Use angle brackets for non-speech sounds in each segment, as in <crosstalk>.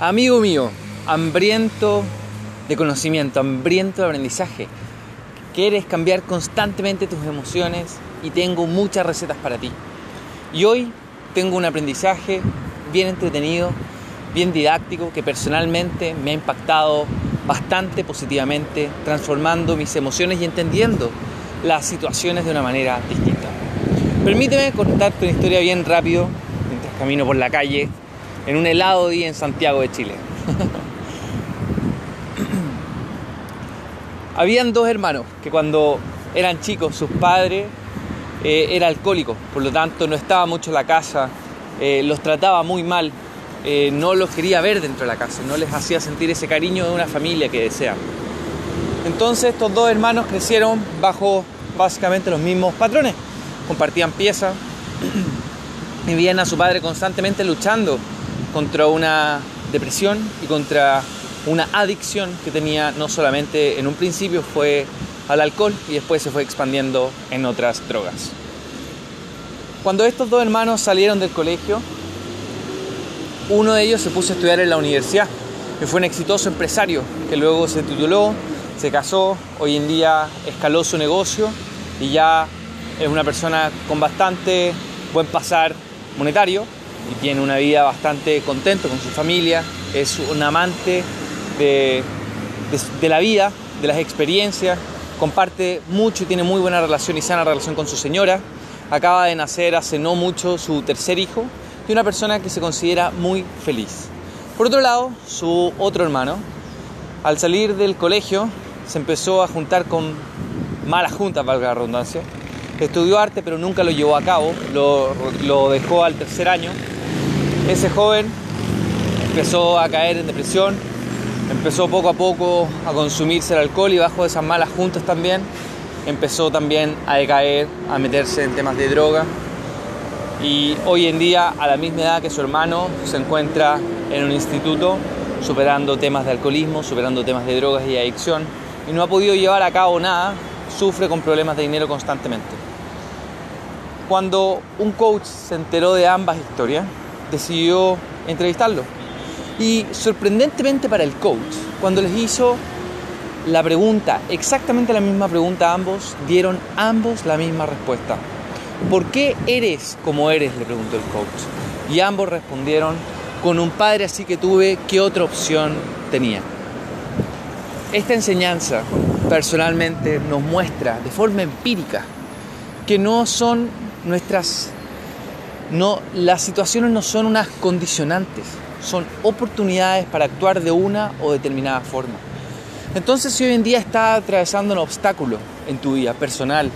Amigo mío, hambriento de conocimiento, hambriento de aprendizaje. Quieres cambiar constantemente tus emociones y tengo muchas recetas para ti. Y hoy tengo un aprendizaje bien entretenido, bien didáctico, que personalmente me ha impactado bastante positivamente, transformando mis emociones y entendiendo las situaciones de una manera distinta. Permíteme contarte una historia bien rápido mientras camino por la calle en un helado día en Santiago de Chile. <coughs> Habían dos hermanos que cuando eran chicos sus padres eh, era alcohólico, por lo tanto no estaba mucho en la casa, eh, los trataba muy mal, eh, no los quería ver dentro de la casa, no les hacía sentir ese cariño de una familia que desean. Entonces estos dos hermanos crecieron bajo básicamente los mismos patrones, compartían piezas <coughs> y veían a su padre constantemente luchando contra una depresión y contra una adicción que tenía no solamente en un principio fue al alcohol y después se fue expandiendo en otras drogas. Cuando estos dos hermanos salieron del colegio, uno de ellos se puso a estudiar en la universidad, que fue un exitoso empresario, que luego se tituló, se casó, hoy en día escaló su negocio y ya es una persona con bastante buen pasar monetario y tiene una vida bastante contento con su familia, es un amante de, de, la vida, de las experiencias, comparte mucho y tiene muy buena relación y sana relación con su señora. Acaba de nacer hace no mucho su tercer hijo y una persona que se considera muy feliz. Por otro lado, su otro hermano, al salir del colegio, se empezó a juntar con malas juntas, valga la redundancia. Estudió arte, pero nunca lo llevó a cabo, lo, lo dejó al tercer año ese joven empezó a caer en depresión, empezó poco a poco a consumirse el alcohol y bajo esas malas juntas también empezó también a decaer, a meterse en temas de droga y hoy en día a la misma edad que su hermano se encuentra en un instituto superando temas de alcoholismo, superando temas de drogas y adicción y no ha podido llevar a cabo nada, sufre con problemas de dinero constantemente. Cuando un coach se enteró de ambas historias, decidió entrevistarlo. Y sorprendentemente para el coach, cuando les hizo la pregunta, exactamente la misma pregunta a ambos, dieron ambos la misma respuesta. ¿Por qué eres como eres? le preguntó el coach. Y ambos respondieron, con un padre así que tuve, ¿qué otra opción tenía? Esta enseñanza personalmente nos muestra de forma empírica que no son nuestras no, las situaciones no son unas condicionantes, son oportunidades para actuar de una o determinada forma. Entonces, si hoy en día estás atravesando un obstáculo en tu vida personal,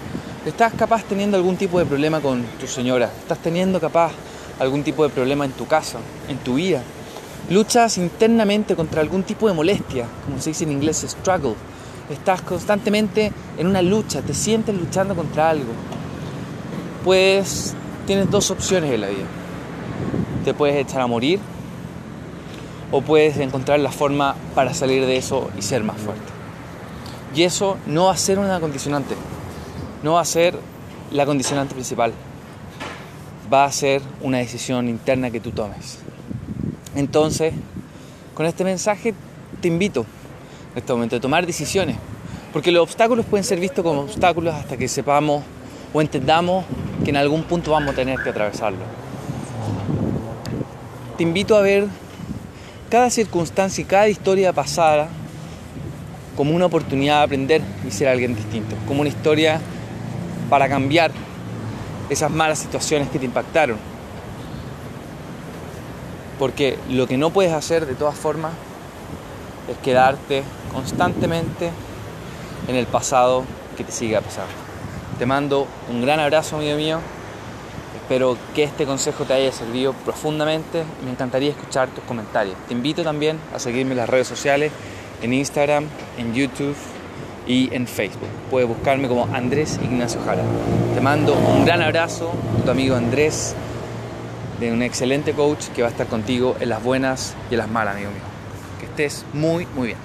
estás capaz teniendo algún tipo de problema con tu señora, estás teniendo capaz algún tipo de problema en tu casa, en tu vida, luchas internamente contra algún tipo de molestia, como se dice en inglés, struggle, estás constantemente en una lucha, te sientes luchando contra algo, puedes tienes dos opciones en la vida. Te puedes echar a morir o puedes encontrar la forma para salir de eso y ser más fuerte. Y eso no va a ser una condicionante, no va a ser la condicionante principal, va a ser una decisión interna que tú tomes. Entonces, con este mensaje te invito en este momento a tomar decisiones, porque los obstáculos pueden ser vistos como obstáculos hasta que sepamos o entendamos que en algún punto vamos a tener que atravesarlo. Te invito a ver cada circunstancia y cada historia pasada como una oportunidad de aprender y ser alguien distinto, como una historia para cambiar esas malas situaciones que te impactaron. Porque lo que no puedes hacer de todas formas es quedarte constantemente en el pasado que te sigue pasar. Te mando un gran abrazo, amigo mío. Espero que este consejo te haya servido profundamente me encantaría escuchar tus comentarios. Te invito también a seguirme en las redes sociales, en Instagram, en YouTube y en Facebook. Puedes buscarme como Andrés Ignacio Jara. Te mando un gran abrazo, tu amigo Andrés, de un excelente coach que va a estar contigo en las buenas y en las malas, amigo mío. Que estés muy, muy bien.